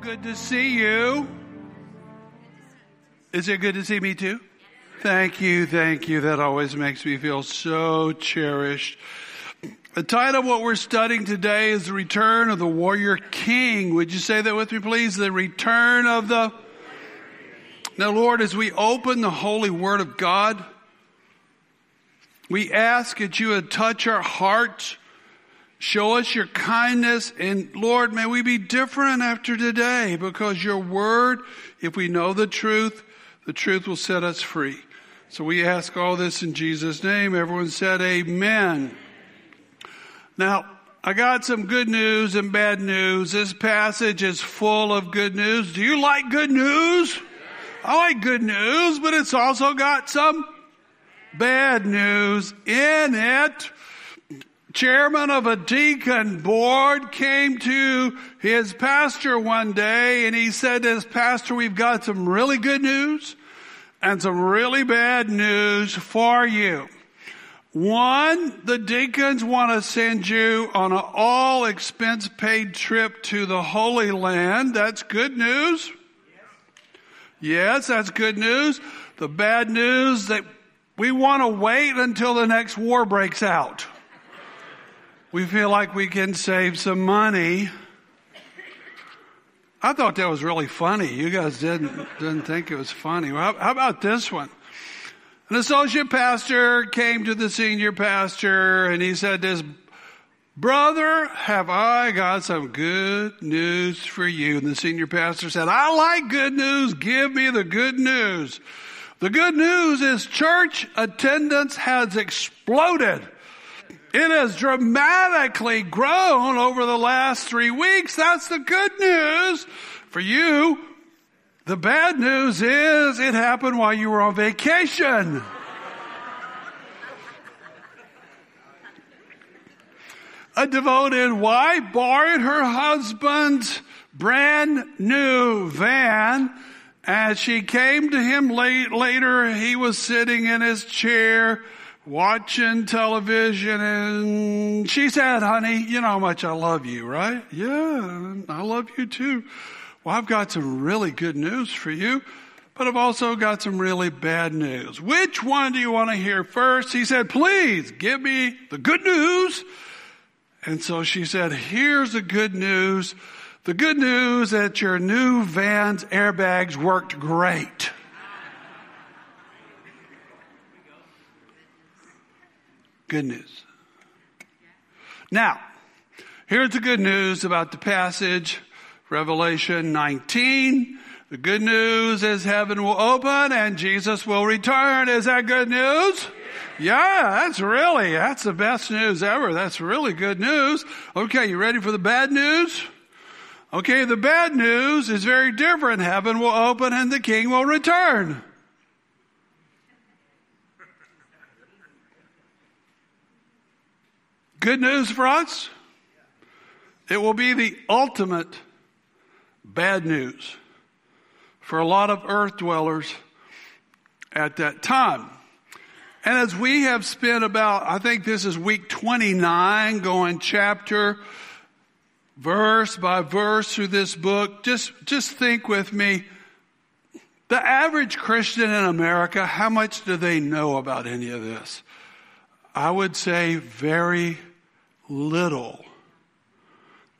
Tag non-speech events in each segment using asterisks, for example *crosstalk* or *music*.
Good to see you. Is it good to see me too? Thank you, thank you. That always makes me feel so cherished. The title of what we're studying today is The Return of the Warrior King. Would you say that with me, please? The Return of the. Now, Lord, as we open the Holy Word of God, we ask that you would touch our hearts Show us your kindness and Lord, may we be different after today because your word, if we know the truth, the truth will set us free. So we ask all this in Jesus name. Everyone said amen. Now, I got some good news and bad news. This passage is full of good news. Do you like good news? I like good news, but it's also got some bad news in it chairman of a deacon board came to his pastor one day and he said to his pastor, we've got some really good news and some really bad news for you. One, the deacons want to send you on an all expense paid trip to the Holy Land. That's good news. Yes, that's good news. The bad news that we want to wait until the next war breaks out we feel like we can save some money. I thought that was really funny. You guys didn't, didn't think it was funny. Well, how, how about this one? An associate pastor came to the senior pastor and he said this, brother, have I got some good news for you? And the senior pastor said, I like good news. Give me the good news. The good news is church attendance has exploded. It has dramatically grown over the last three weeks. That's the good news for you. The bad news is it happened while you were on vacation. A devoted wife borrowed her husband's brand new van. As she came to him late, later, he was sitting in his chair watching television and she said, honey, you know how much I love you, right? Yeah, I love you too. Well, I've got some really good news for you, but I've also got some really bad news. Which one do you want to hear first? He said, please give me the good news. And so she said, here's the good news. The good news that your new van's airbags worked great. Good news. Now, here's the good news about the passage, Revelation 19. The good news is heaven will open and Jesus will return. Is that good news? Yeah, that's really, that's the best news ever. That's really good news. Okay, you ready for the bad news? Okay, the bad news is very different. Heaven will open and the king will return. Good news for us? It will be the ultimate bad news for a lot of earth dwellers at that time. And as we have spent about, I think this is week 29 going chapter, verse by verse through this book, just, just think with me, the average Christian in America, how much do they know about any of this? I would say very little.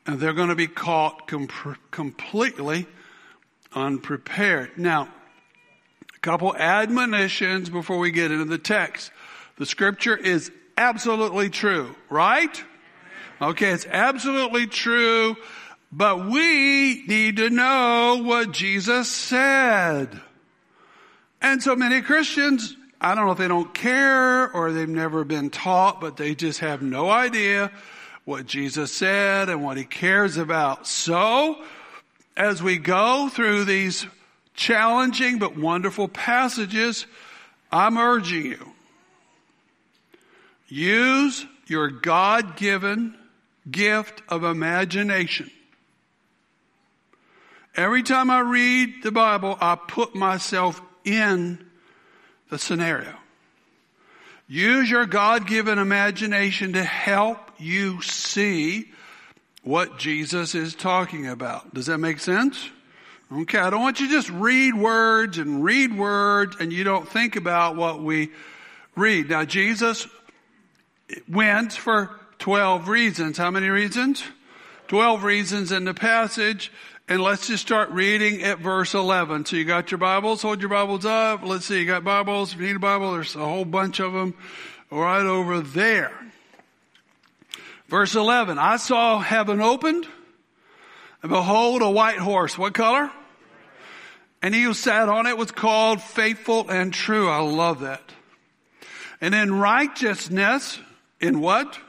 And they're going to be caught com- completely unprepared. Now, a couple admonitions before we get into the text. The scripture is absolutely true, right? Okay, it's absolutely true, but we need to know what Jesus said. And so many Christians I don't know if they don't care or they've never been taught, but they just have no idea what Jesus said and what he cares about. So, as we go through these challenging but wonderful passages, I'm urging you, use your God-given gift of imagination. Every time I read the Bible, I put myself in the scenario. Use your God given imagination to help you see what Jesus is talking about. Does that make sense? Okay, I don't want you to just read words and read words and you don't think about what we read. Now, Jesus went for 12 reasons. How many reasons? 12 reasons in the passage. And let's just start reading at verse 11. So you got your Bibles? Hold your Bibles up. Let's see. You got Bibles? If you need a Bible, there's a whole bunch of them right over there. Verse 11. I saw heaven opened and behold a white horse. What color? And he who sat on it was called faithful and true. I love that. And in righteousness, in what?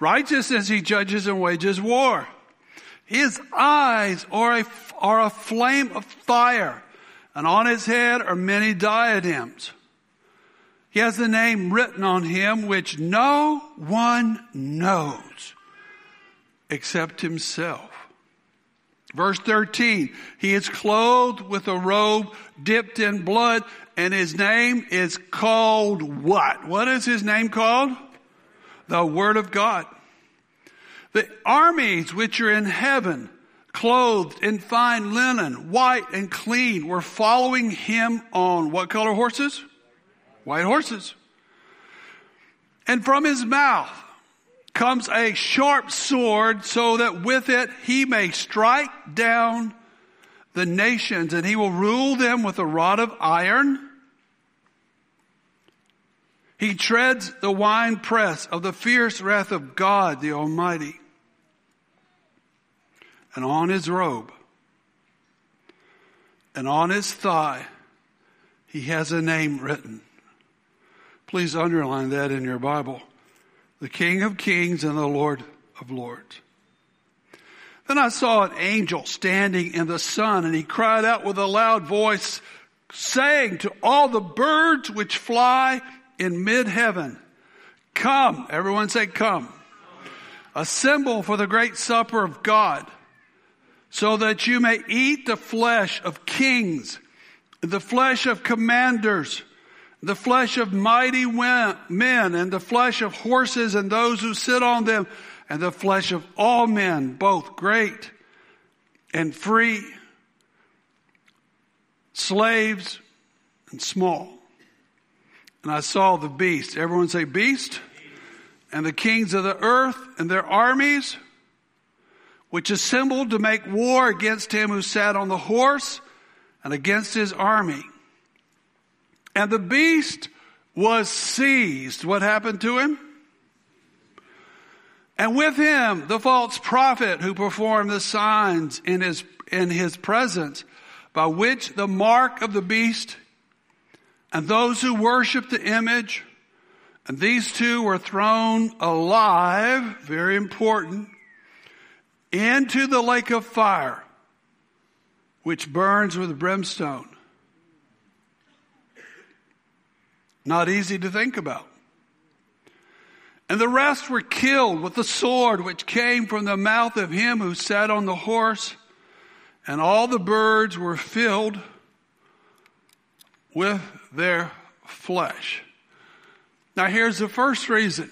Righteousness he judges and wages war. His eyes are a, are a flame of fire, and on his head are many diadems. He has the name written on him which no one knows except himself. Verse 13, he is clothed with a robe dipped in blood and his name is called what? What is his name called? The Word of God. The armies which are in heaven, clothed in fine linen, white and clean, were following him on what color horses? White horses. And from his mouth comes a sharp sword so that with it he may strike down the nations and he will rule them with a rod of iron. He treads the winepress of the fierce wrath of God the Almighty. And on his robe and on his thigh, he has a name written. Please underline that in your Bible the King of Kings and the Lord of Lords. Then I saw an angel standing in the sun and he cried out with a loud voice saying to all the birds which fly in mid heaven, come, everyone say come, assemble for the great supper of God so that you may eat the flesh of kings, the flesh of commanders, the flesh of mighty men and the flesh of horses and those who sit on them and the flesh of all men, both great and free, slaves and small. And I saw the beast. Everyone say beast. And the kings of the earth and their armies, which assembled to make war against him who sat on the horse and against his army. And the beast was seized. What happened to him? And with him, the false prophet who performed the signs in his, in his presence, by which the mark of the beast and those who worship the image, and these two were thrown alive, very important, into the lake of fire, which burns with brimstone. Not easy to think about. And the rest were killed with the sword which came from the mouth of him who sat on the horse, and all the birds were filled with their flesh. Now here's the first reason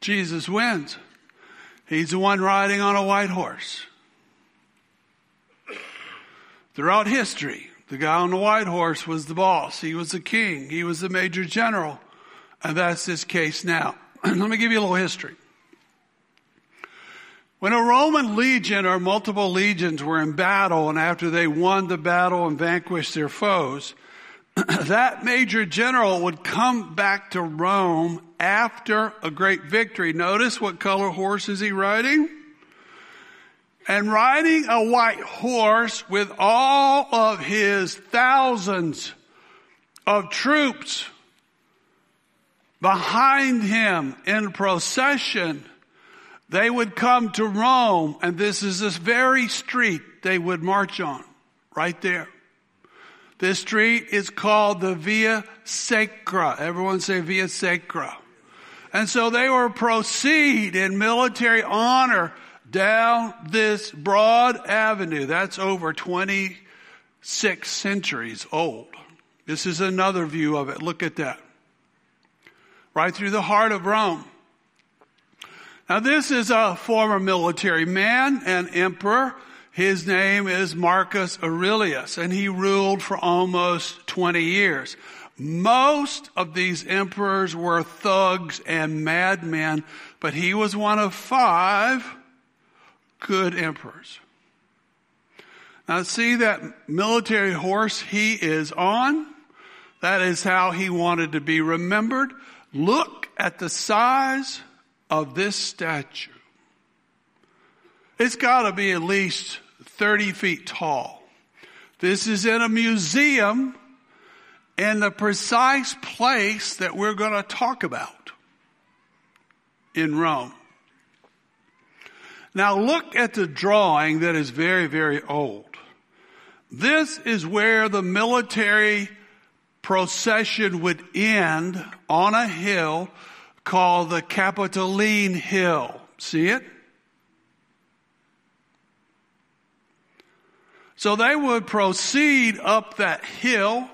Jesus wins. He's the one riding on a white horse. Throughout history, the guy on the white horse was the boss. He was the king. He was the major general. And that's this case now. *clears throat* Let me give you a little history. When a Roman legion or multiple legions were in battle and after they won the battle and vanquished their foes, *clears throat* that major general would come back to Rome after a great victory. Notice what color horse is he riding? and riding a white horse with all of his thousands of troops behind him in procession, they would come to Rome, and this is this very street they would march on, right there. This street is called the Via Sacra. Everyone say Via Sacra. And so they were proceed in military honor down this broad avenue. That's over 26 centuries old. This is another view of it. Look at that. Right through the heart of Rome. Now this is a former military man and emperor. His name is Marcus Aurelius and he ruled for almost 20 years. Most of these emperors were thugs and madmen, but he was one of five good emperors. Now see that military horse he is on? That is how he wanted to be remembered. Look at the size of this statue. It's got to be at least 30 feet tall. This is in a museum in the precise place that we're going to talk about in Rome. Now look at the drawing that is very, very old. This is where the military procession would end on a hill called the Capitoline Hill. See it? So they would proceed up that hill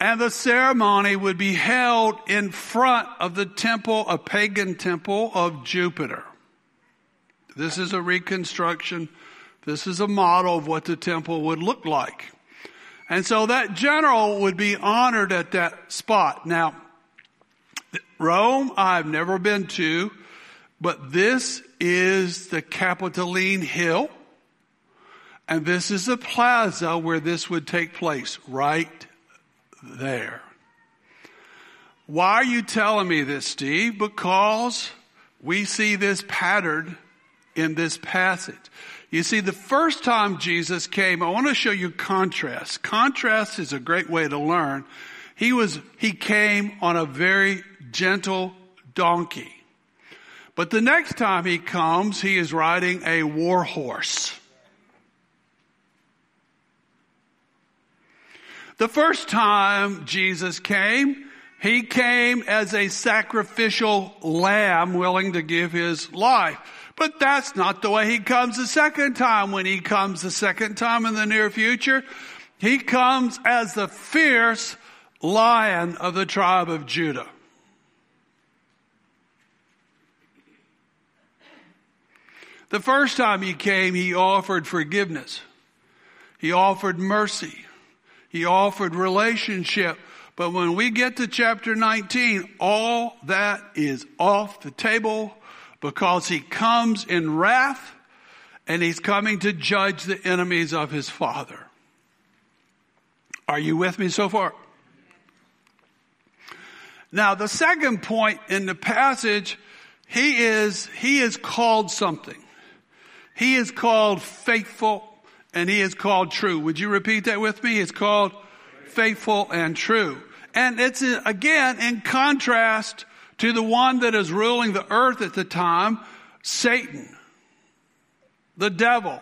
and the ceremony would be held in front of the temple, a pagan temple of Jupiter. This is a reconstruction. This is a model of what the temple would look like. And so that general would be honored at that spot. Now, Rome, I've never been to, but this is the Capitoline Hill. And this is the plaza where this would take place, right there. Why are you telling me this, Steve? Because we see this pattern in this passage. You see, the first time Jesus came, I want to show you contrast. Contrast is a great way to learn. He was, he came on a very gentle donkey. But the next time he comes, he is riding a war horse. The first time Jesus came, he came as a sacrificial lamb willing to give his life. But that's not the way he comes the second time. When he comes the second time in the near future, he comes as the fierce lion of the tribe of Judah. The first time he came, he offered forgiveness. He offered mercy. He offered relationship. But when we get to chapter 19, all that is off the table because he comes in wrath and he's coming to judge the enemies of his father. Are you with me so far? Now, the second point in the passage, he is, he is called something. He is called faithful and he is called true. Would you repeat that with me? It's called faithful and true. And it's uh, again in contrast to the one that is ruling the earth at the time, Satan, the devil.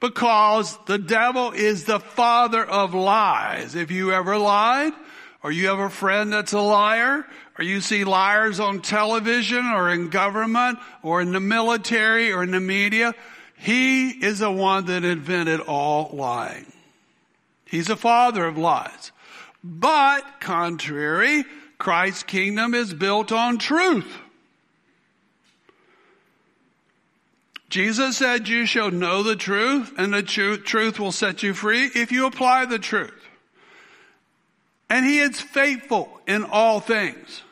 Because the devil is the father of lies. If you ever lied, or you have a friend that's a liar, or you see liars on television or in government or in the military or in the media, he is the one that invented all lying. He's the father of lies. But contrary, Christ's kingdom is built on truth. Jesus said you shall know the truth and the truth will set you free if you apply the truth. And he is faithful in all things.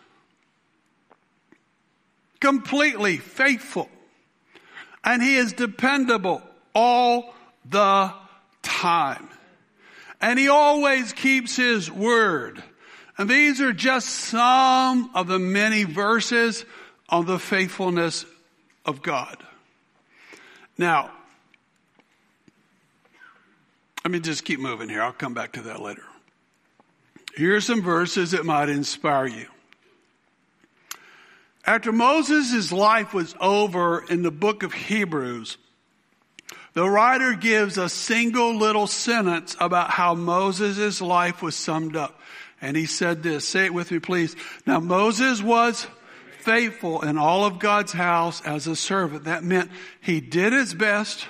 Completely faithful. And he is dependable all the time. And he always keeps his word. And these are just some of the many verses on the faithfulness of God. Now, let me just keep moving here. I'll come back to that later. Here are some verses that might inspire you. After Moses' life was over in the book of Hebrews, the writer gives a single little sentence about how Moses' life was summed up. And he said this, say it with me please. Now Moses was faithful in all of God's house as a servant. That meant he did his best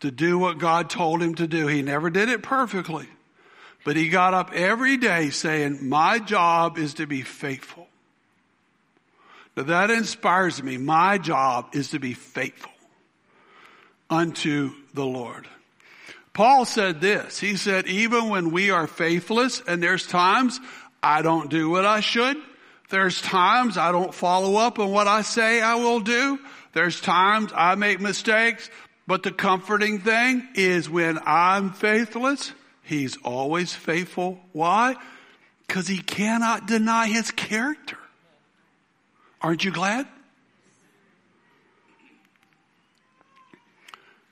to do what God told him to do. He never did it perfectly, but he got up every day saying, my job is to be faithful That inspires me. My job is to be faithful unto the Lord. Paul said this. He said, even when we are faithless, and there's times I don't do what I should. There's times I don't follow up on what I say I will do. There's times I make mistakes. But the comforting thing is when I'm faithless, he's always faithful. Why? Because he cannot deny his character. Aren't you glad?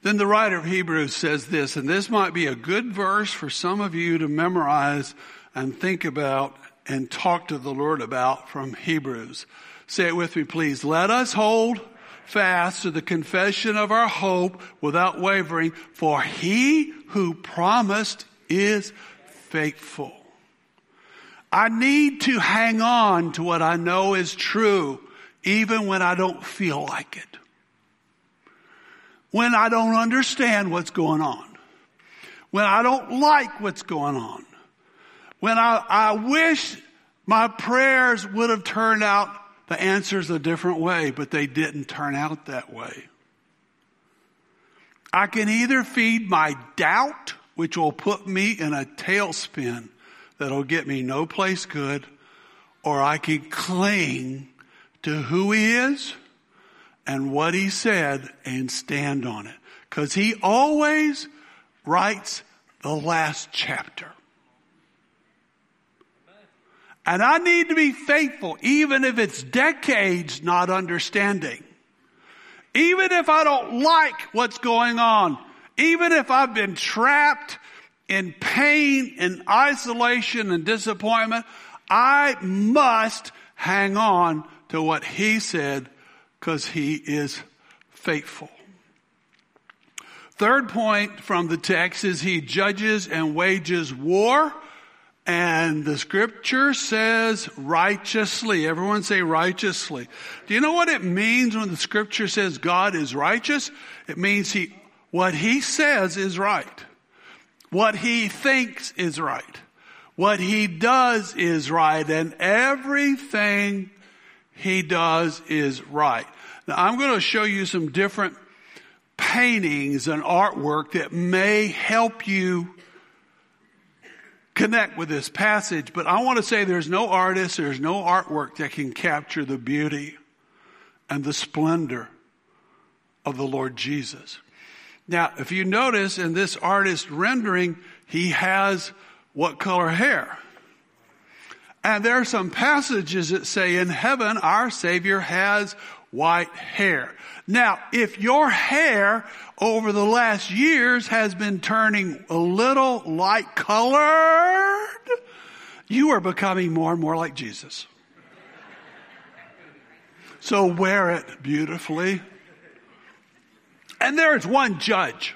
Then the writer of Hebrews says this, and this might be a good verse for some of you to memorize and think about and talk to the Lord about from Hebrews. Say it with me, please. Let us hold fast to the confession of our hope without wavering, for he who promised is faithful. I need to hang on to what I know is true, even when I don't feel like it. When I don't understand what's going on, when I don't like what's going on, when I, I wish my prayers would have turned out the answers a different way, but they didn't turn out that way. I can either feed my doubt, which will put me in a tailspin that'll get me no place good, or I can cling to who he is and what he said and stand on it. Cause he always writes the last chapter. And I need to be faithful, even if it's decades not understanding. Even if I don't like what's going on. Even if I've been trapped in pain and isolation and disappointment, I must hang on to what he said because he is faithful. Third point from the text is he judges and wages war. And the scripture says righteously. Everyone say righteously. Do you know what it means when the scripture says God is righteous? It means he, what he says is right. What he thinks is right. What he does is right. And everything he does is right. Now I'm going to show you some different paintings and artwork that may help you connect with this passage, but I want to say there's no artist, there's no artwork that can capture the beauty and the splendor of the Lord Jesus. Now, if you notice in this artist rendering, he has what color hair? And there are some passages that say in heaven, our Savior has white hair. Now, if your hair over the last years has been turning a little light colored, you are becoming more and more like Jesus. So wear it beautifully. And there is one judge.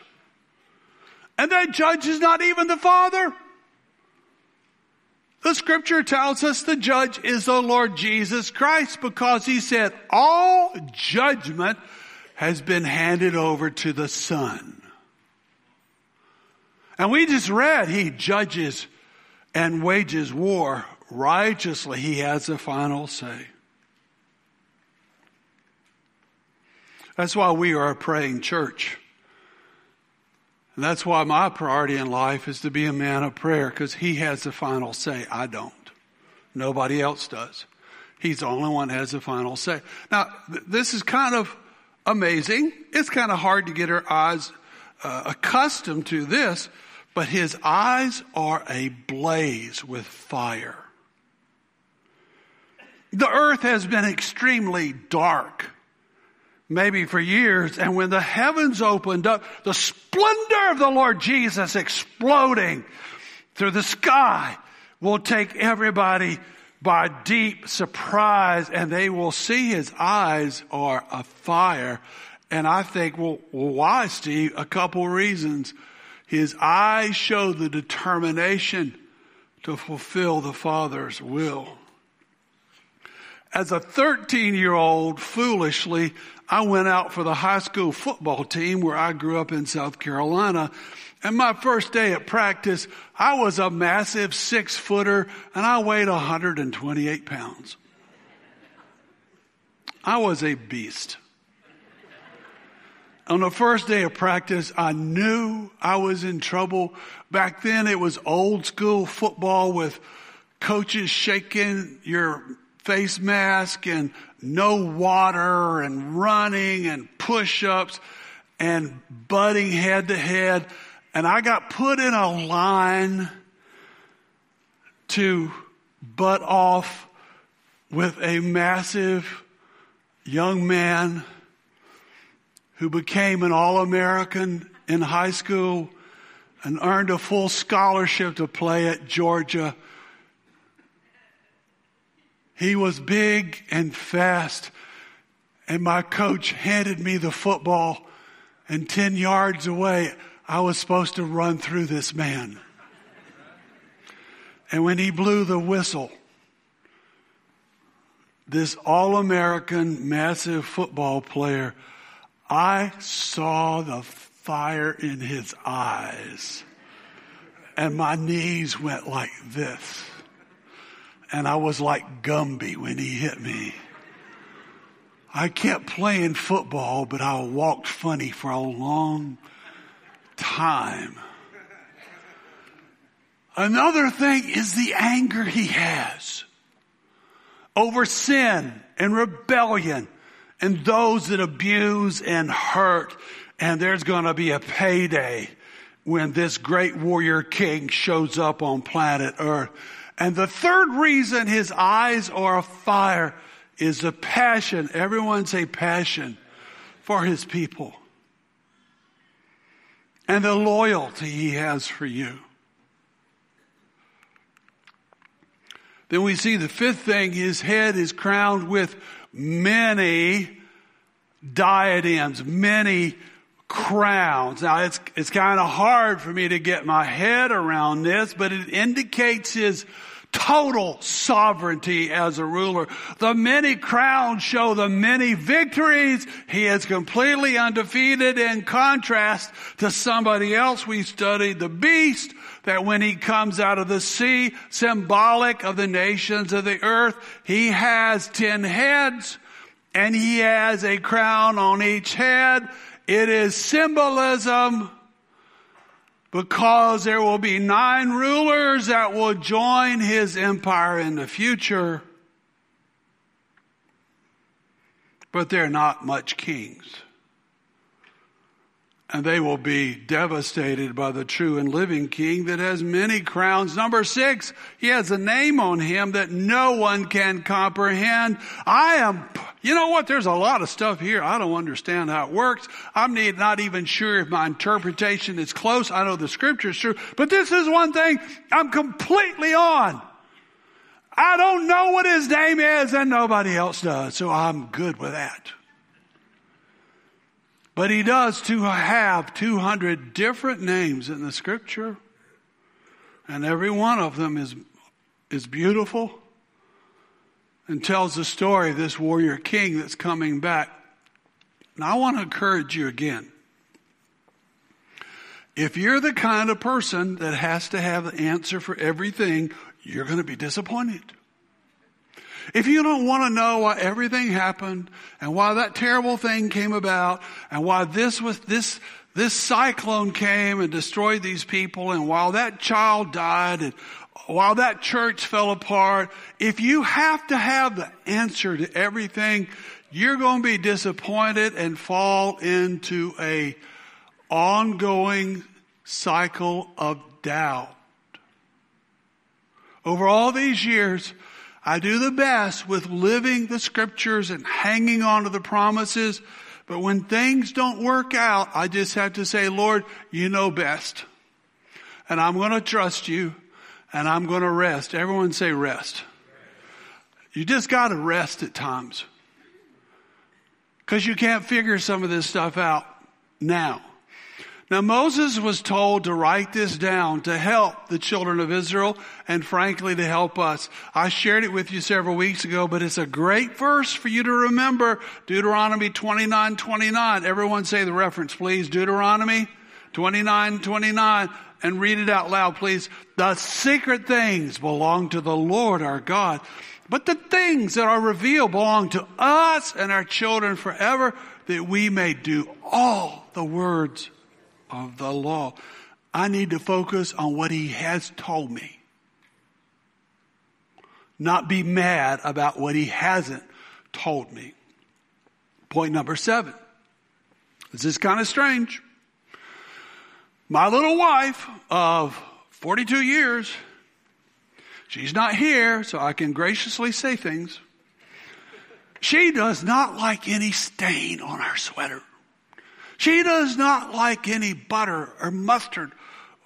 And that judge is not even the Father. The scripture tells us the judge is the Lord Jesus Christ because he said all judgment has been handed over to the Son. And we just read he judges and wages war righteously. He has the final say. That's why we are a praying church. And that's why my priority in life is to be a man of prayer because he has the final say. I don't. Nobody else does. He's the only one has the final say. Now, th- this is kind of amazing. It's kind of hard to get our eyes uh, accustomed to this, but his eyes are ablaze with fire. The earth has been extremely dark maybe for years. And when the heavens opened up, the splendor of the Lord Jesus exploding through the sky will take everybody by deep surprise and they will see his eyes are a fire. And I think, well, well why, Steve? A couple reasons. His eyes show the determination to fulfill the Father's will. As a 13 year old, foolishly, I went out for the high school football team where I grew up in South Carolina. And my first day at practice, I was a massive six footer and I weighed 128 pounds. I was a beast. On the first day of practice, I knew I was in trouble. Back then it was old school football with coaches shaking your face mask and no water and running and push ups and butting head to head. And I got put in a line to butt off with a massive young man who became an All-American in high school and earned a full scholarship to play at Georgia. He was big and fast and my coach handed me the football and 10 yards away, I was supposed to run through this man. And when he blew the whistle, this all-American massive football player I saw the fire in his eyes and my knees went like this. And I was like Gumby when he hit me. I kept playing football, but I walked funny for a long time. Another thing is the anger he has over sin and rebellion and those that abuse and hurt. And there's going to be a payday when this great warrior king shows up on planet earth. And the third reason his eyes are afire is the passion. Everyone say passion for his people. And the loyalty he has for you. Then we see the fifth thing, his head is crowned with many diadems, many crowns. Now it's, it's kind of hard for me to get my head around this, but it indicates his total sovereignty as a ruler. The many crowns show the many victories. He is completely undefeated in contrast to somebody else we studied, the beast, that when he comes out of the sea, symbolic of the nations of the earth, he has ten heads and he has a crown on each head. It is symbolism because there will be nine rulers that will join his empire in the future. But they're not much kings and they will be devastated by the true and living king that has many crowns. Number six, he has a name on him that no one can comprehend. I am, you know what? There's a lot of stuff here. I don't understand how it works. I'm not even sure if my interpretation is close. I know the scripture is true, but this is one thing I'm completely on. I don't know what his name is and nobody else does, so I'm good with that. But he does to have 200 different names in the scripture. And every one of them is, is beautiful and tells the story of this warrior king that's coming back. Now I want to encourage you again. If you're the kind of person that has to have the answer for everything, you're going to be disappointed. If you don't want to know why everything happened and why that terrible thing came about and why this was this this cyclone came and destroyed these people and while that child died and while that church fell apart, if you have to have the answer to everything, you're going to be disappointed and fall into a ongoing cycle of doubt. Over all these years, I do the best with living the scriptures and hanging on to the promises. But when things don't work out, I just have to say, Lord, you know best. And I'm going to trust you and I'm going to rest. Everyone say rest. You just got to rest at times. Cause you can't figure some of this stuff out now. Now Moses was told to write this down to help the children of Israel and frankly to help us. I shared it with you several weeks ago, but it's a great verse for you to remember. Deuteronomy 29, 29. Everyone say the reference, please. Deuteronomy 29, 29 and read it out loud, please. The secret things belong to the Lord our God But the things that are revealed belong to us and our children forever that we may do all the words of the law. I need to focus on what he has told me. Not be mad about what he hasn't told me. Point number seven. This is kind of strange. My little wife of 42 years, she's not here, so I can graciously say things. She does not like any stain on our sweater. She does not like any butter or mustard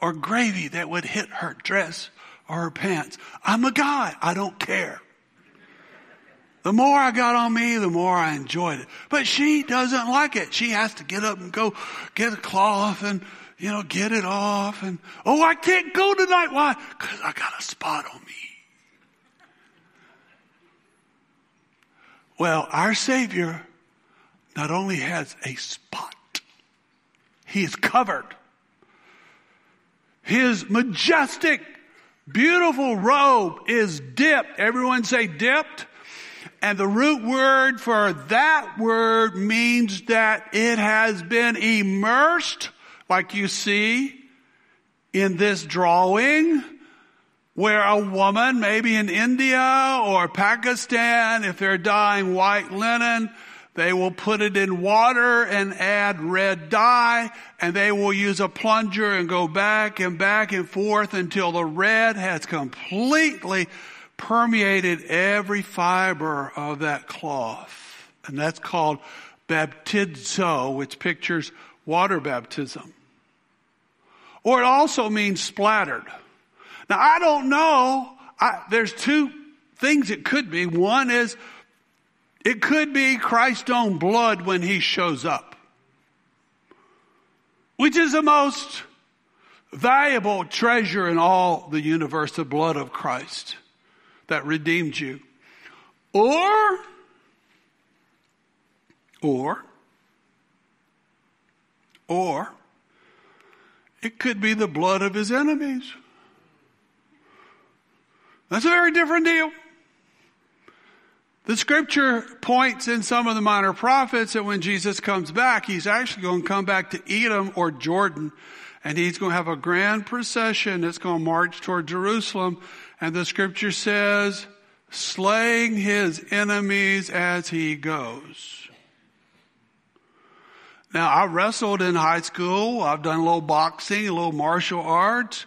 or gravy that would hit her dress or her pants. I'm a guy. I don't care. The more I got on me, the more I enjoyed it. But she doesn't like it. She has to get up and go get a cloth and, you know, get it off. And, oh, I can't go tonight. Why? Because I got a spot on me. Well, our Savior not only has a spot, He is covered. His majestic, beautiful robe is dipped. Everyone say dipped. And the root word for that word means that it has been immersed, like you see in this drawing, where a woman, maybe in India or Pakistan, if they're dyeing white linen, they will put it in water and add red dye and they will use a plunger and go back and back and forth until the red has completely permeated every fiber of that cloth. And that's called baptizo, which pictures water baptism. Or it also means splattered. Now I don't know. I, there's two things it could be. One is it could be Christ's own blood when he shows up, which is the most valuable treasure in all the universe, the blood of Christ that redeemed you. Or, or, or, it could be the blood of his enemies. That's a very different deal. The scripture points in some of the minor prophets that when Jesus comes back, he's actually going to come back to Edom or Jordan and he's going to have a grand procession that's going to march toward Jerusalem and the scripture says, slaying his enemies as he goes. Now, I wrestled in high school. I've done a little boxing, a little martial arts.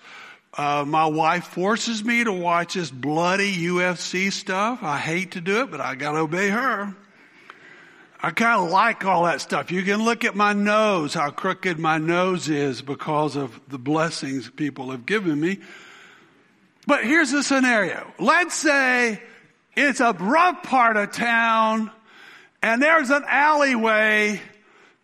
Uh, my wife forces me to watch this bloody UFC stuff. I hate to do it, but I gotta obey her. I kind of like all that stuff. You can look at my nose, how crooked my nose is because of the blessings people have given me. But here's the scenario. Let's say it's a rough part of town and there's an alleyway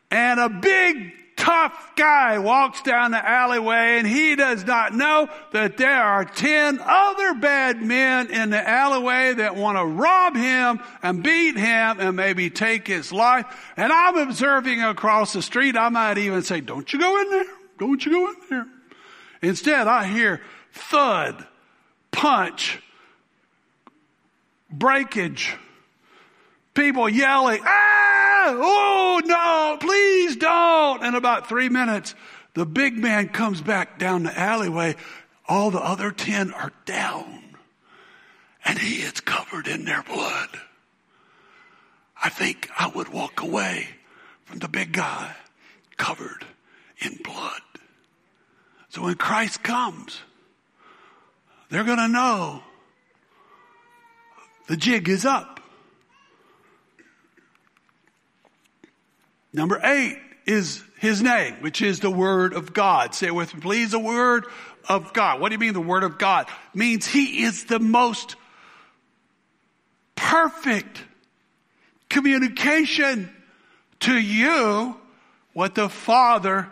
and a big tough guy walks down the alleyway and he does not know that there are 10 other bad men in the alleyway that want to rob him and beat him and maybe take his life. And I'm observing across the street. I might even say, don't you go in there. Don't you go in there. Instead, I hear thud punch, breakage, people yelling, ah, oh no, please don't. In about three minutes, the big man comes back down the alleyway. All the other 10 are down and he is covered in their blood. I think I would walk away from the big guy covered in blood. So when Christ comes, they're going to know the jig is up. Number eight is his name, which is the word of God. Say it with me, please. The word of God. What do you mean the word of God? It means he is the most perfect communication to you what the Father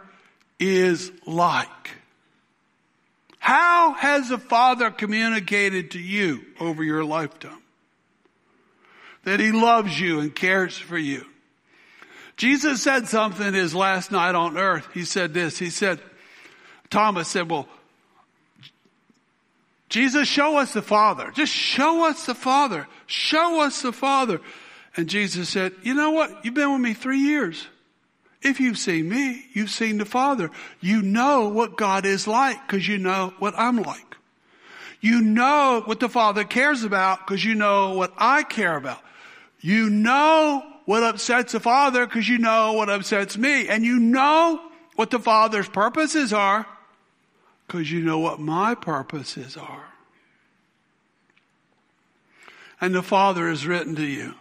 is like. How has the Father communicated to you over your lifetime? That He loves you and cares for you. Jesus said something his last night on earth. He said this. He said, Thomas said, well, Jesus, show us the Father. Just show us the Father. Show us the Father. And Jesus said, you know what? You've been with me three years. If you've seen me, you've seen the Father. You know what God is like because you know what I'm like. You know what the Father cares about because you know what I care about. You know what upsets the Father because you know what upsets me. And you know what the Father's purposes are because you know what my purposes are. And the Father has written to you.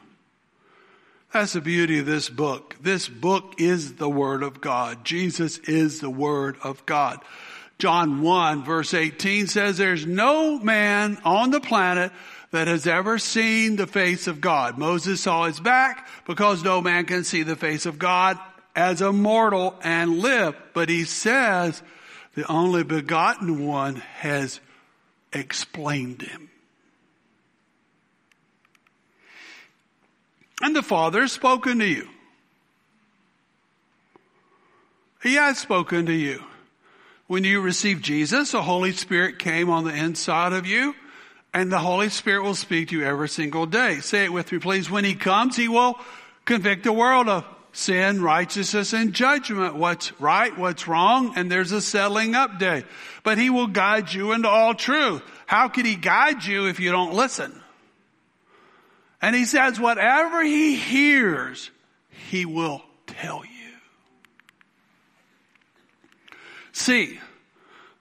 That's the beauty of this book. This book is the Word of God. Jesus is the Word of God. John 1 verse 18 says there's no man on the planet that has ever seen the face of God. Moses saw his back because no man can see the face of God as a mortal and live. But he says the only begotten one has explained him. And the Father has spoken to you. He has spoken to you. When you received Jesus, the Holy Spirit came on the inside of you, and the Holy Spirit will speak to you every single day. Say it with me, please. When He comes, He will convict the world of sin, righteousness, and judgment. What's right, what's wrong, and there's a settling up day. But He will guide you into all truth. How could He guide you if you don't listen? And he says, whatever he hears, he will tell you. See,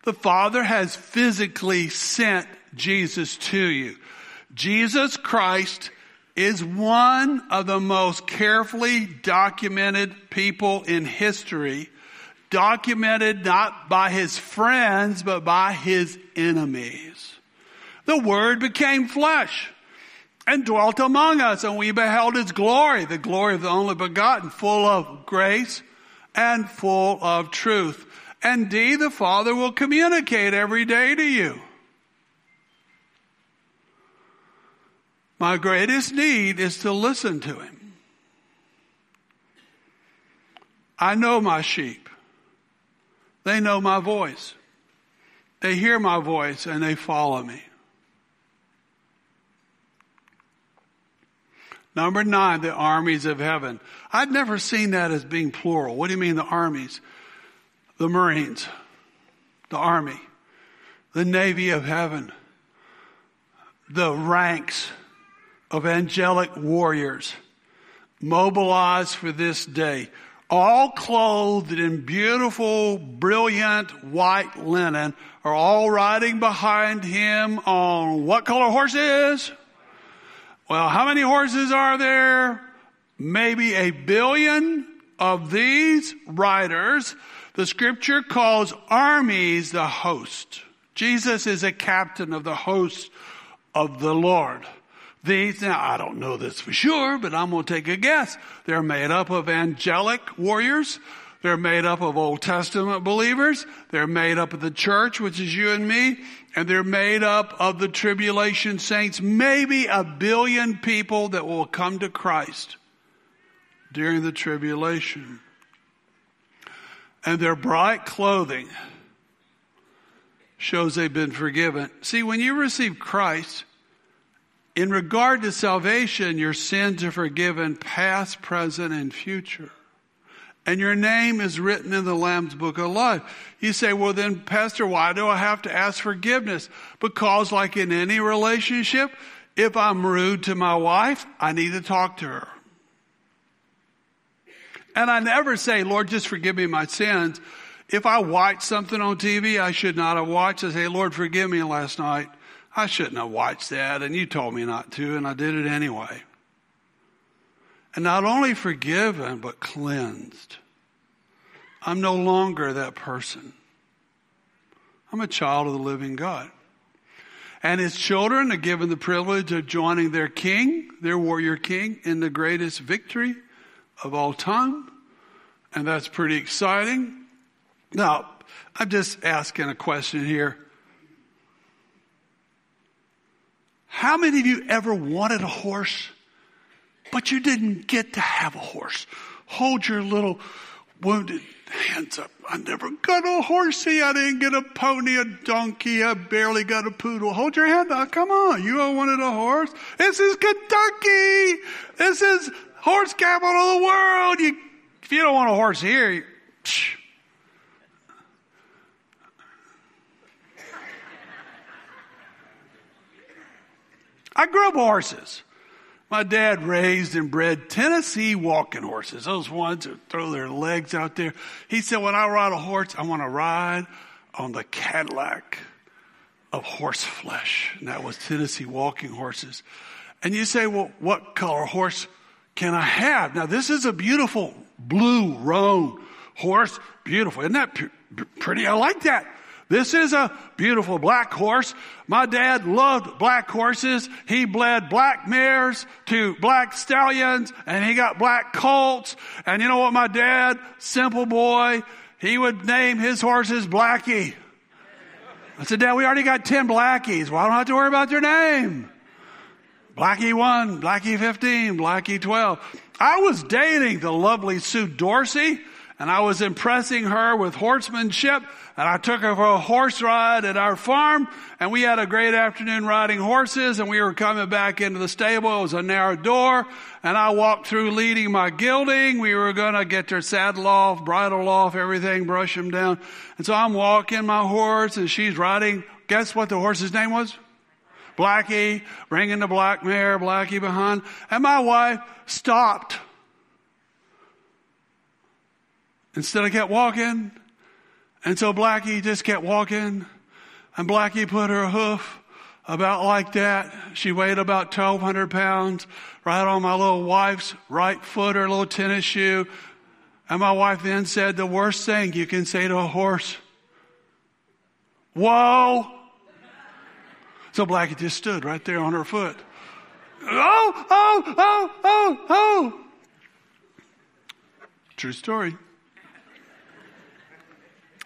the Father has physically sent Jesus to you. Jesus Christ is one of the most carefully documented people in history, documented not by his friends, but by his enemies. The Word became flesh and dwelt among us, and we beheld his glory, the glory of the only begotten, full of grace and full of truth. Indeed, the Father will communicate every day to you. My greatest need is to listen to him. I know my sheep. They know my voice. They hear my voice and they follow me. Number nine, the armies of heaven. I'd never seen that as being plural. What do you mean the armies? The Marines, the army, the Navy of heaven, the ranks of angelic warriors mobilized for this day, all clothed in beautiful, brilliant white linen, are all riding behind him on what color horses? Well, how many horses are there? Maybe a billion of these riders. The scripture calls armies the host. Jesus is a captain of the host of the Lord. These, now I don't know this for sure, but I'm going to take a guess. They're made up of angelic warriors. They're made up of Old Testament believers. They're made up of the church, which is you and me. And they're made up of the tribulation saints. Maybe a billion people that will come to Christ during the tribulation. And their bright clothing shows they've been forgiven. See, when you receive Christ, in regard to salvation, your sins are forgiven past, present, and future and your name is written in the Lamb's book of life. You say, well then, Pastor, why do I have to ask forgiveness? Because like in any relationship, if I'm rude to my wife, I need to talk to her. And I never say, Lord, just forgive me my sins. If I watch something on TV I should not have watched, I say, Lord, forgive me last night. I shouldn't have watched that, and you told me not to, and I did it anyway and not only forgiven, but cleansed. I'm no longer that person. I'm a child of the living God. And his children are given the privilege of joining their king, their warrior king, in the greatest victory of all time. And that's pretty exciting. Now, I'm just asking a question here. How many of you ever wanted a horse? but you didn't get to have a horse. Hold your little wounded hands up. I never got a horsey. I didn't get a pony, a donkey. I barely got a poodle. Hold your hand up. Come on. You all wanted a horse? This is Kentucky. This is horse capital of the world. You, if you don't want a horse here, you, I grew up horses. My dad raised and bred Tennessee walking horses, those ones that throw their legs out there. He said, when I ride a horse, I want to ride on the Cadillac of horse flesh. And that was Tennessee walking horses. And you say, well, what color horse can I have? Now, this is a beautiful blue roan horse. Beautiful. Isn't that pretty? I like that. This is a beautiful black horse. My dad loved black horses. He bled black mares to black stallions and he got black colts. And you know what my dad, simple boy, he would name his horses Blackie. I said, Dad, we already got 10 Blackies. Well, I don't have to worry about your name. Blackie 1, Blackie 15, Blackie 12. I was dating the lovely Sue Dorsey and I was impressing her with horsemanship and I took her for a horse ride at our farm and we had a great afternoon riding horses and we were coming back into the stable. It was a narrow door and I walked through leading my gelding. We were going to get their saddle off, bridle off, everything, brush them down. And so I'm walking my horse and she's riding. Guess what the horse's name was? Blackie, bringing the black mare, Blackie behind. And my wife stopped. Instead of kept walking. And so Blackie just kept walking. And Blackie put her hoof about like that. She weighed about 1200 pounds right on my little wife's right foot, her little tennis shoe. And my wife then said the worst thing you can say to a horse. Whoa! So Blackie just stood right there on her foot. Oh, oh, oh, oh, oh. True story.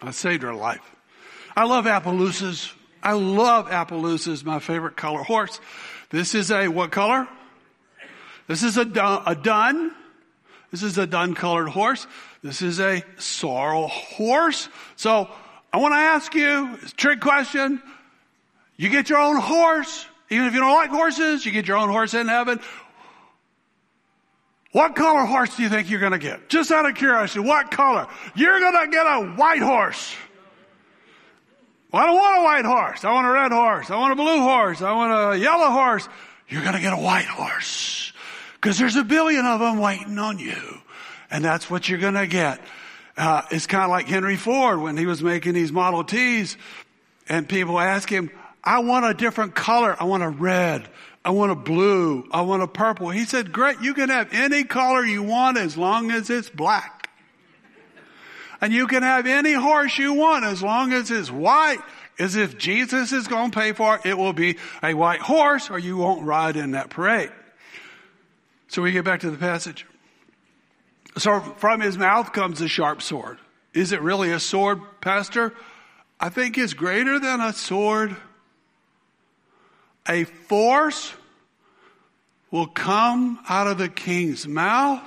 I saved her life. I love Appaloosas. I love Appaloosas, my favorite color horse. This is a what color? This is a a dun. This is a dun colored horse. This is a sorrel horse. So I want to ask you, trick question. You get your own horse. Even if you don't like horses, you get your own horse in heaven. What color horse do you think you're going to get? Just out of curiosity, what color? You're going to get a white horse. Well, I don't want a white horse. I want a red horse. I want a blue horse. I want a yellow horse. You're going to get a white horse. Because there's a billion of them waiting on you. And that's what you're going to get. Uh, it's kind of like Henry Ford when he was making these Model Ts and people ask him, I want a different color. I want a red. I want a blue. I want a purple. He said, great. You can have any color you want as long as it's black. And you can have any horse you want as long as it's white. As if Jesus is going to pay for it, it will be a white horse or you won't ride in that parade. So we get back to the passage. So from his mouth comes a sharp sword. Is it really a sword, Pastor? I think it's greater than a sword a force will come out of the king's mouth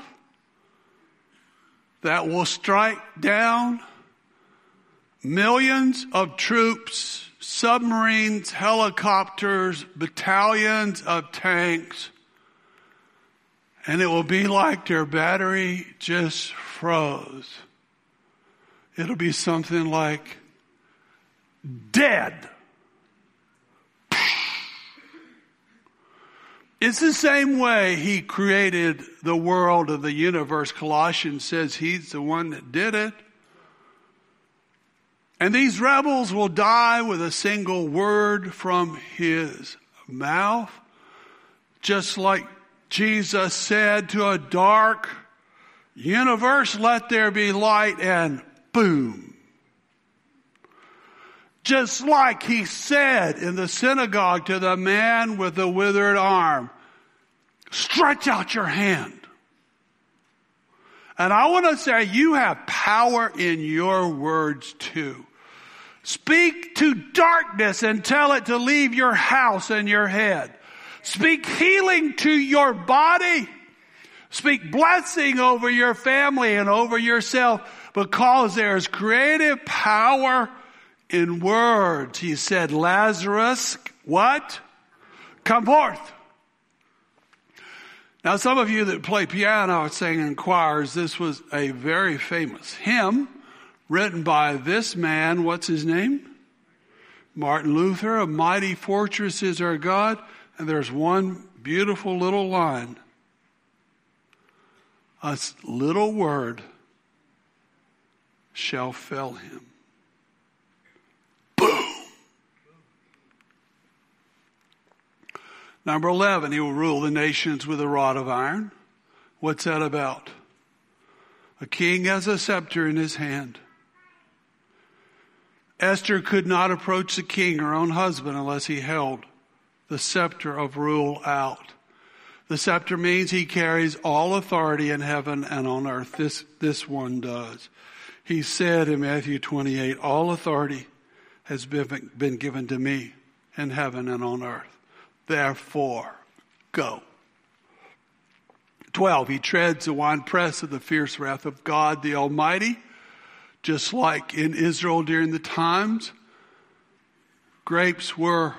that will strike down millions of troops, submarines, helicopters, battalions of tanks, and it will be like their battery just froze. It'll be something like dead. It's the same way he created the world of the universe. Colossians says he's the one that did it. And these rebels will die with a single word from his mouth. Just like Jesus said to a dark universe, let there be light and boom. Just like he said in the synagogue to the man with the withered arm, Stretch out your hand. And I want to say you have power in your words too. Speak to darkness and tell it to leave your house and your head. Speak healing to your body. Speak blessing over your family and over yourself. because there's creative power in words. He said, Lazarus, what? Come forth. Now, some of you that play piano or sing in choirs, this was a very famous hymn written by this man. What's his name? Martin Luther. A mighty fortress is our God. And there's one beautiful little line. A little word shall fell him. Number 11, he will rule the nations with a rod of iron. What's that about? A king has a scepter in his hand. Esther could not approach the king, her own husband, unless he held the scepter of rule out. The scepter means he carries all authority in heaven and on earth. This, this one does. He said in Matthew 28, all authority has been, been given to me in heaven and on earth. Therefore, go. 12, he treads the winepress of the fierce wrath of God the Almighty, just like in Israel during the times. Grapes were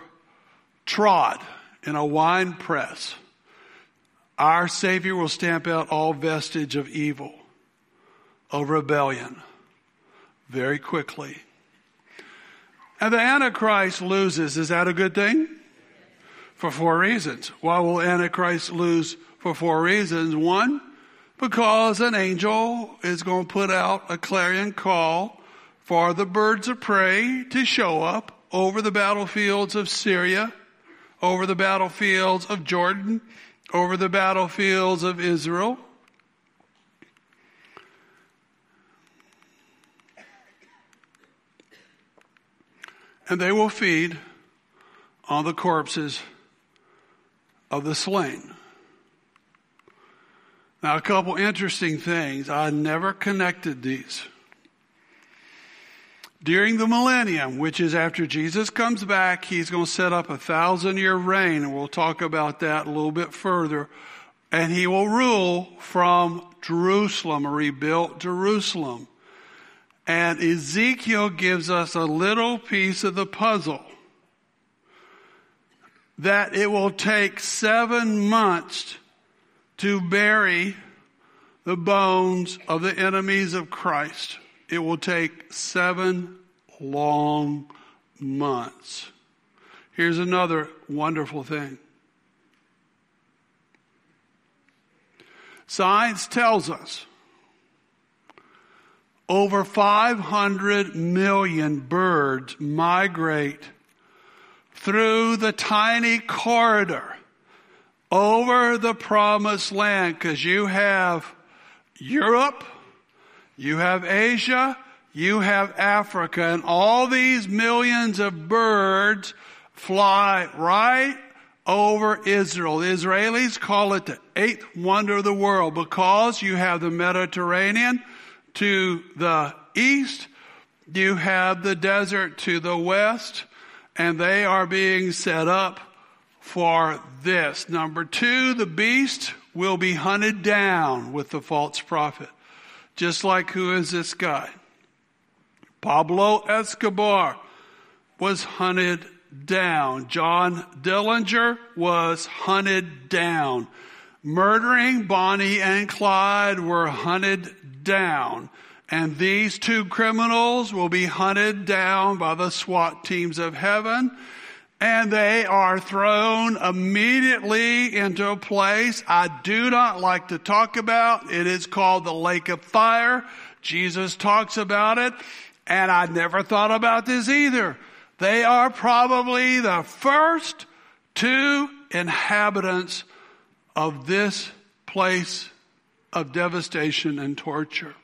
trod in a wine press. Our Savior will stamp out all vestige of evil, of rebellion, very quickly. And the Antichrist loses. Is that a good thing? For four reasons. Why will Antichrist lose for four reasons? One, because an angel is going to put out a clarion call for the birds of prey to show up over the battlefields of Syria, over the battlefields of Jordan, over the battlefields of Israel. And they will feed on the corpses of the slain. Now, a couple interesting things. I never connected these. During the millennium, which is after Jesus comes back, he's going to set up a thousand year reign, and we'll talk about that a little bit further. And he will rule from Jerusalem, rebuilt Jerusalem. And Ezekiel gives us a little piece of the puzzle that it will take seven months to bury the bones of the enemies of Christ. It will take seven long months. Here's another wonderful thing. Science tells us over 500 million birds migrate through the tiny corridor over the promised land because you have Europe, you have Asia, you have Africa, and all these millions of birds fly right over Israel. The Israelis call it the eighth wonder of the world because you have the Mediterranean to the east, you have the desert to the west, and they are being set up for this. Number two, the beast will be hunted down with the false prophet. Just like who is this guy? Pablo Escobar was hunted down. John Dillinger was hunted down. Murdering Bonnie and Clyde were hunted down. And these two criminals will be hunted down by the SWAT teams of heaven. And they are thrown immediately into a place I do not like to talk about. It is called the lake of fire. Jesus talks about it. And I never thought about this either. They are probably the first two inhabitants of this place of devastation and torture.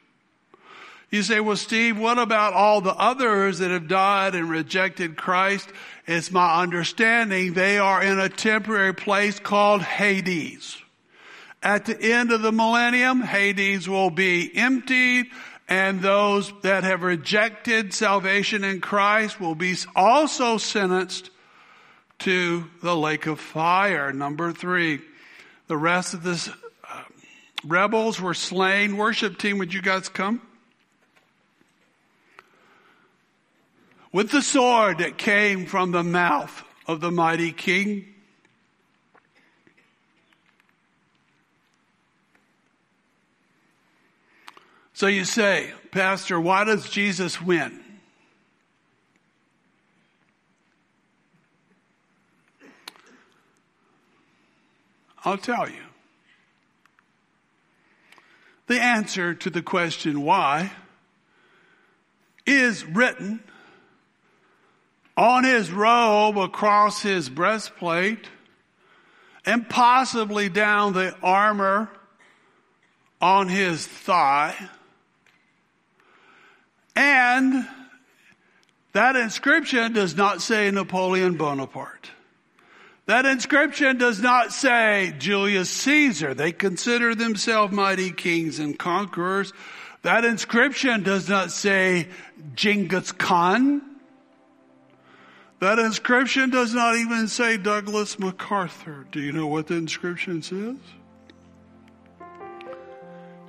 You say, well, Steve, what about all the others that have died and rejected Christ? It's my understanding they are in a temporary place called Hades. At the end of the millennium, Hades will be emptied and those that have rejected salvation in Christ will be also sentenced to the lake of fire. Number three, the rest of the uh, rebels were slain. Worship team, would you guys come? With the sword that came from the mouth of the mighty king. So you say, Pastor, why does Jesus win? I'll tell you. The answer to the question why is written on his robe across his breastplate and possibly down the armor on his thigh. And that inscription does not say Napoleon Bonaparte. That inscription does not say Julius Caesar. They consider themselves mighty kings and conquerors. That inscription does not say Genghis Khan. That inscription does not even say Douglas MacArthur. Do you know what the inscription says?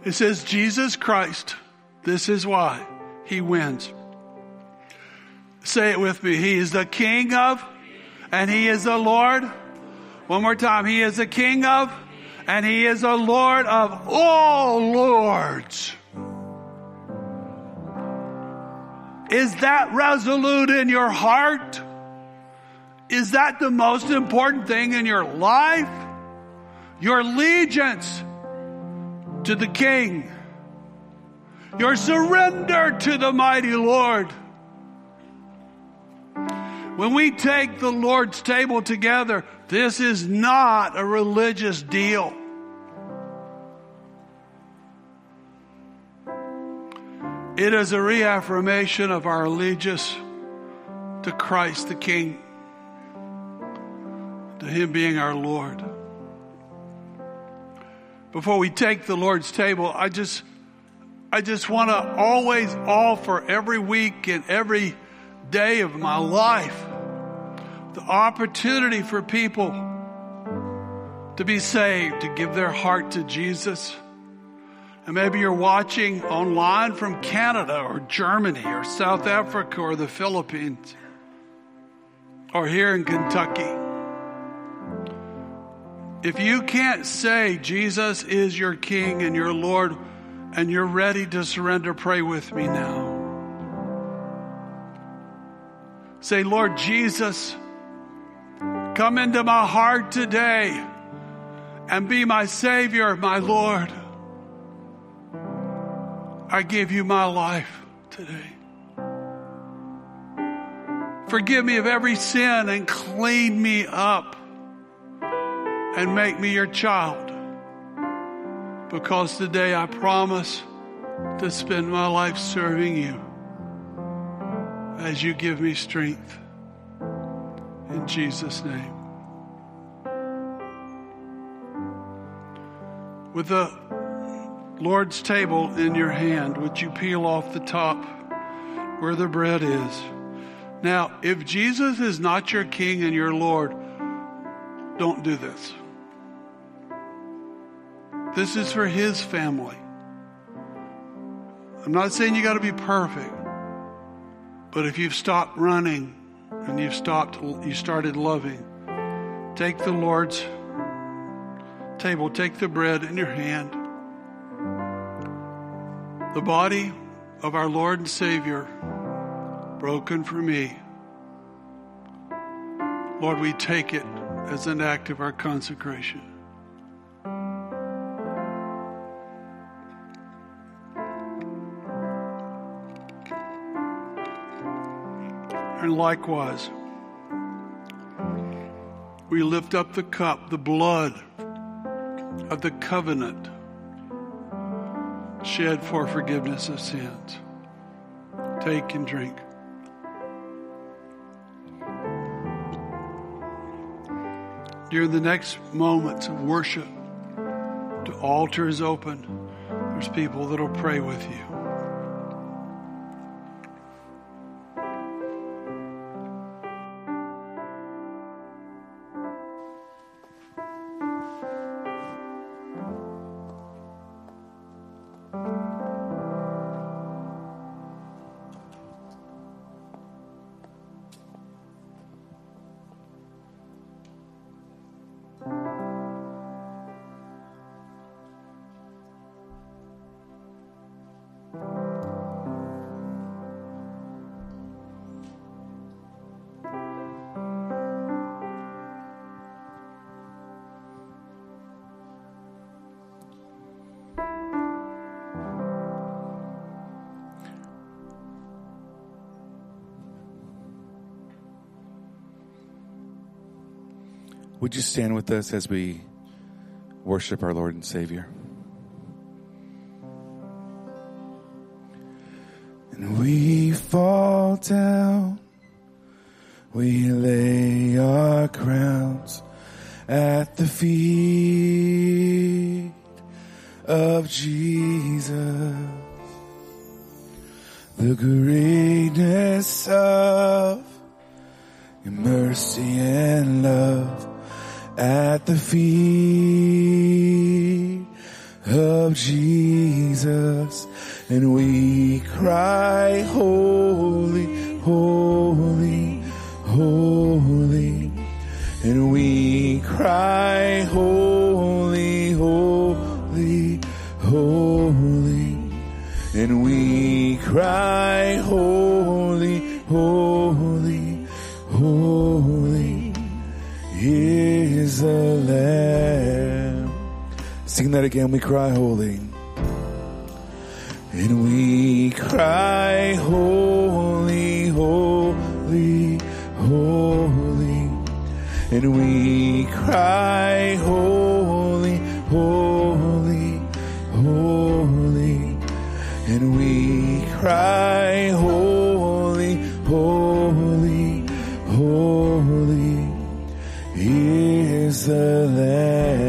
It says Jesus Christ. This is why he wins. Say it with me. He is the King of and he is the Lord. One more time. He is the King of, and he is the Lord of all lords. Is that resolute in your heart? Is that the most important thing in your life? Your allegiance to the King. Your surrender to the mighty Lord. When we take the Lord's table together, this is not a religious deal. It is a reaffirmation of our allegiance to Christ the King, to Him being our Lord. Before we take the Lord's table, I just, I just want to always offer every week and every day of my life the opportunity for people to be saved, to give their heart to Jesus. And maybe you're watching online from Canada or Germany or South Africa or the Philippines or here in Kentucky. If you can't say Jesus is your King and your Lord and you're ready to surrender, pray with me now. Say, Lord Jesus, come into my heart today and be my Savior, my Lord. I give you my life today. Forgive me of every sin and clean me up and make me your child. Because today I promise to spend my life serving you as you give me strength. In Jesus' name. With the Lord's table in your hand, would you peel off the top where the bread is? Now, if Jesus is not your King and your Lord, don't do this. This is for His family. I'm not saying you got to be perfect. But if you've stopped running and you've stopped, you started loving, take the Lord's table, take the bread in your hand. The body of our Lord and Savior, broken for me. Lord, we take it as an act of our consecration. And likewise, we lift up the cup, the blood of the covenant shed for forgiveness of sins. Take and drink. During the next moments of worship, the altar is open. There's people that'll pray with you. Would you stand with us as we worship our Lord and Savior? And we fall down, we lay our crowns at the feet of Jesus. The greatness of your mercy and love at the feet of Jesus. And we cry, holy, holy, holy. And we cry, holy, holy, holy. And we cry, holy, that again. We cry, holy. And we cry, holy, holy, holy. And we cry, holy, holy, holy. And we cry, holy, holy, holy is the Lamb.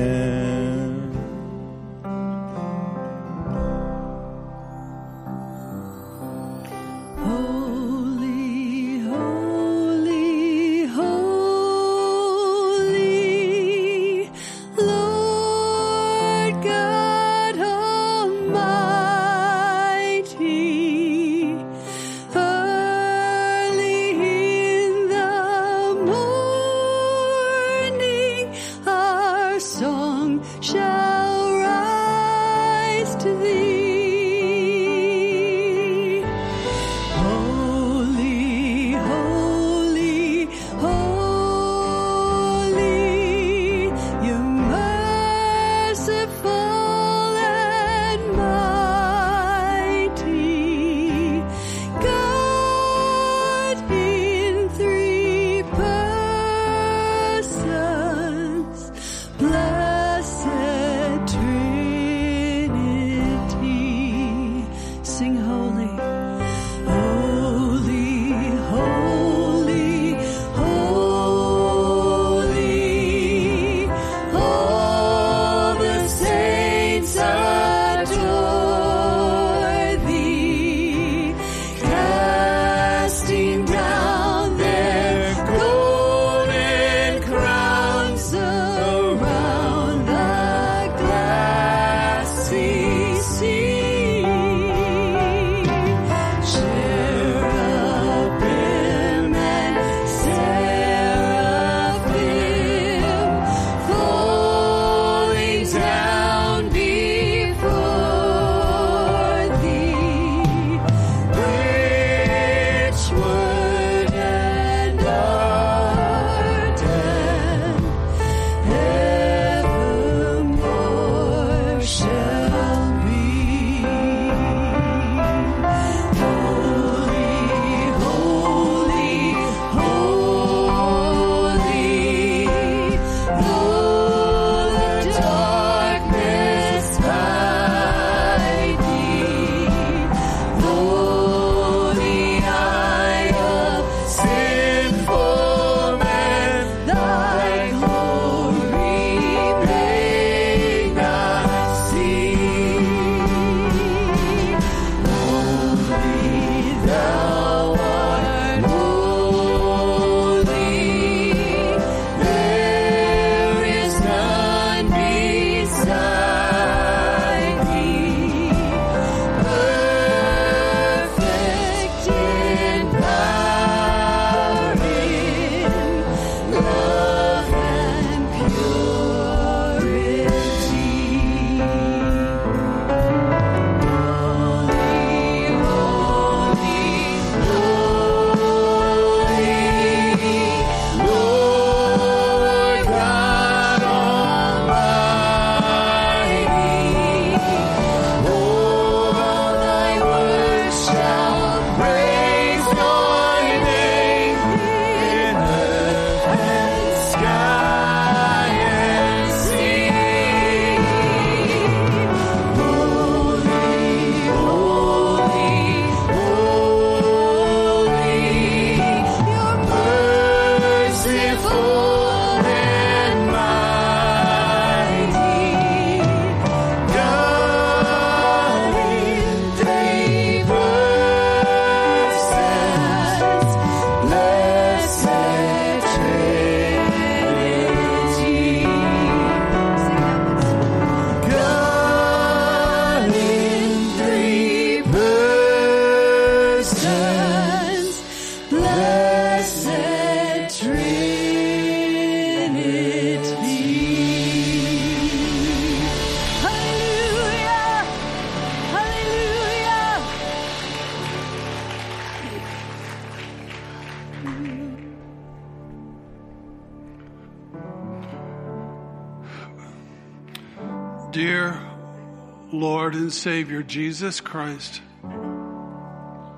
Savior Jesus Christ,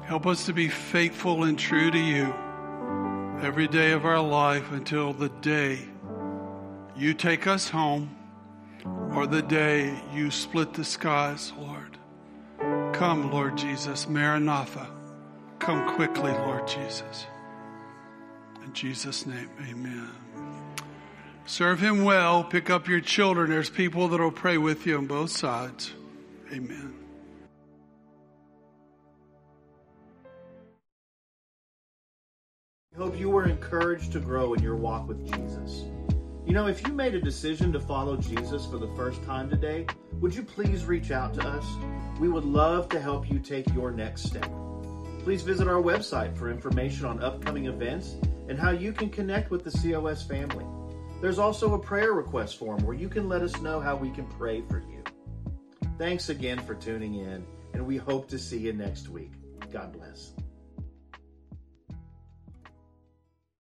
help us to be faithful and true to you every day of our life until the day you take us home or the day you split the skies, Lord. Come, Lord Jesus, Maranatha. Come quickly, Lord Jesus. In Jesus' name, amen. Serve him well. Pick up your children. There's people that will pray with you on both sides. Amen. I hope you were encouraged to grow in your walk with Jesus. You know, if you made a decision to follow Jesus for the first time today, would you please reach out to us? We would love to help you take your next step. Please visit our website for information on upcoming events and how you can connect with the COS family. There's also a prayer request form where you can let us know how we can pray for you. Thanks again for tuning in, and we hope to see you next week. God bless.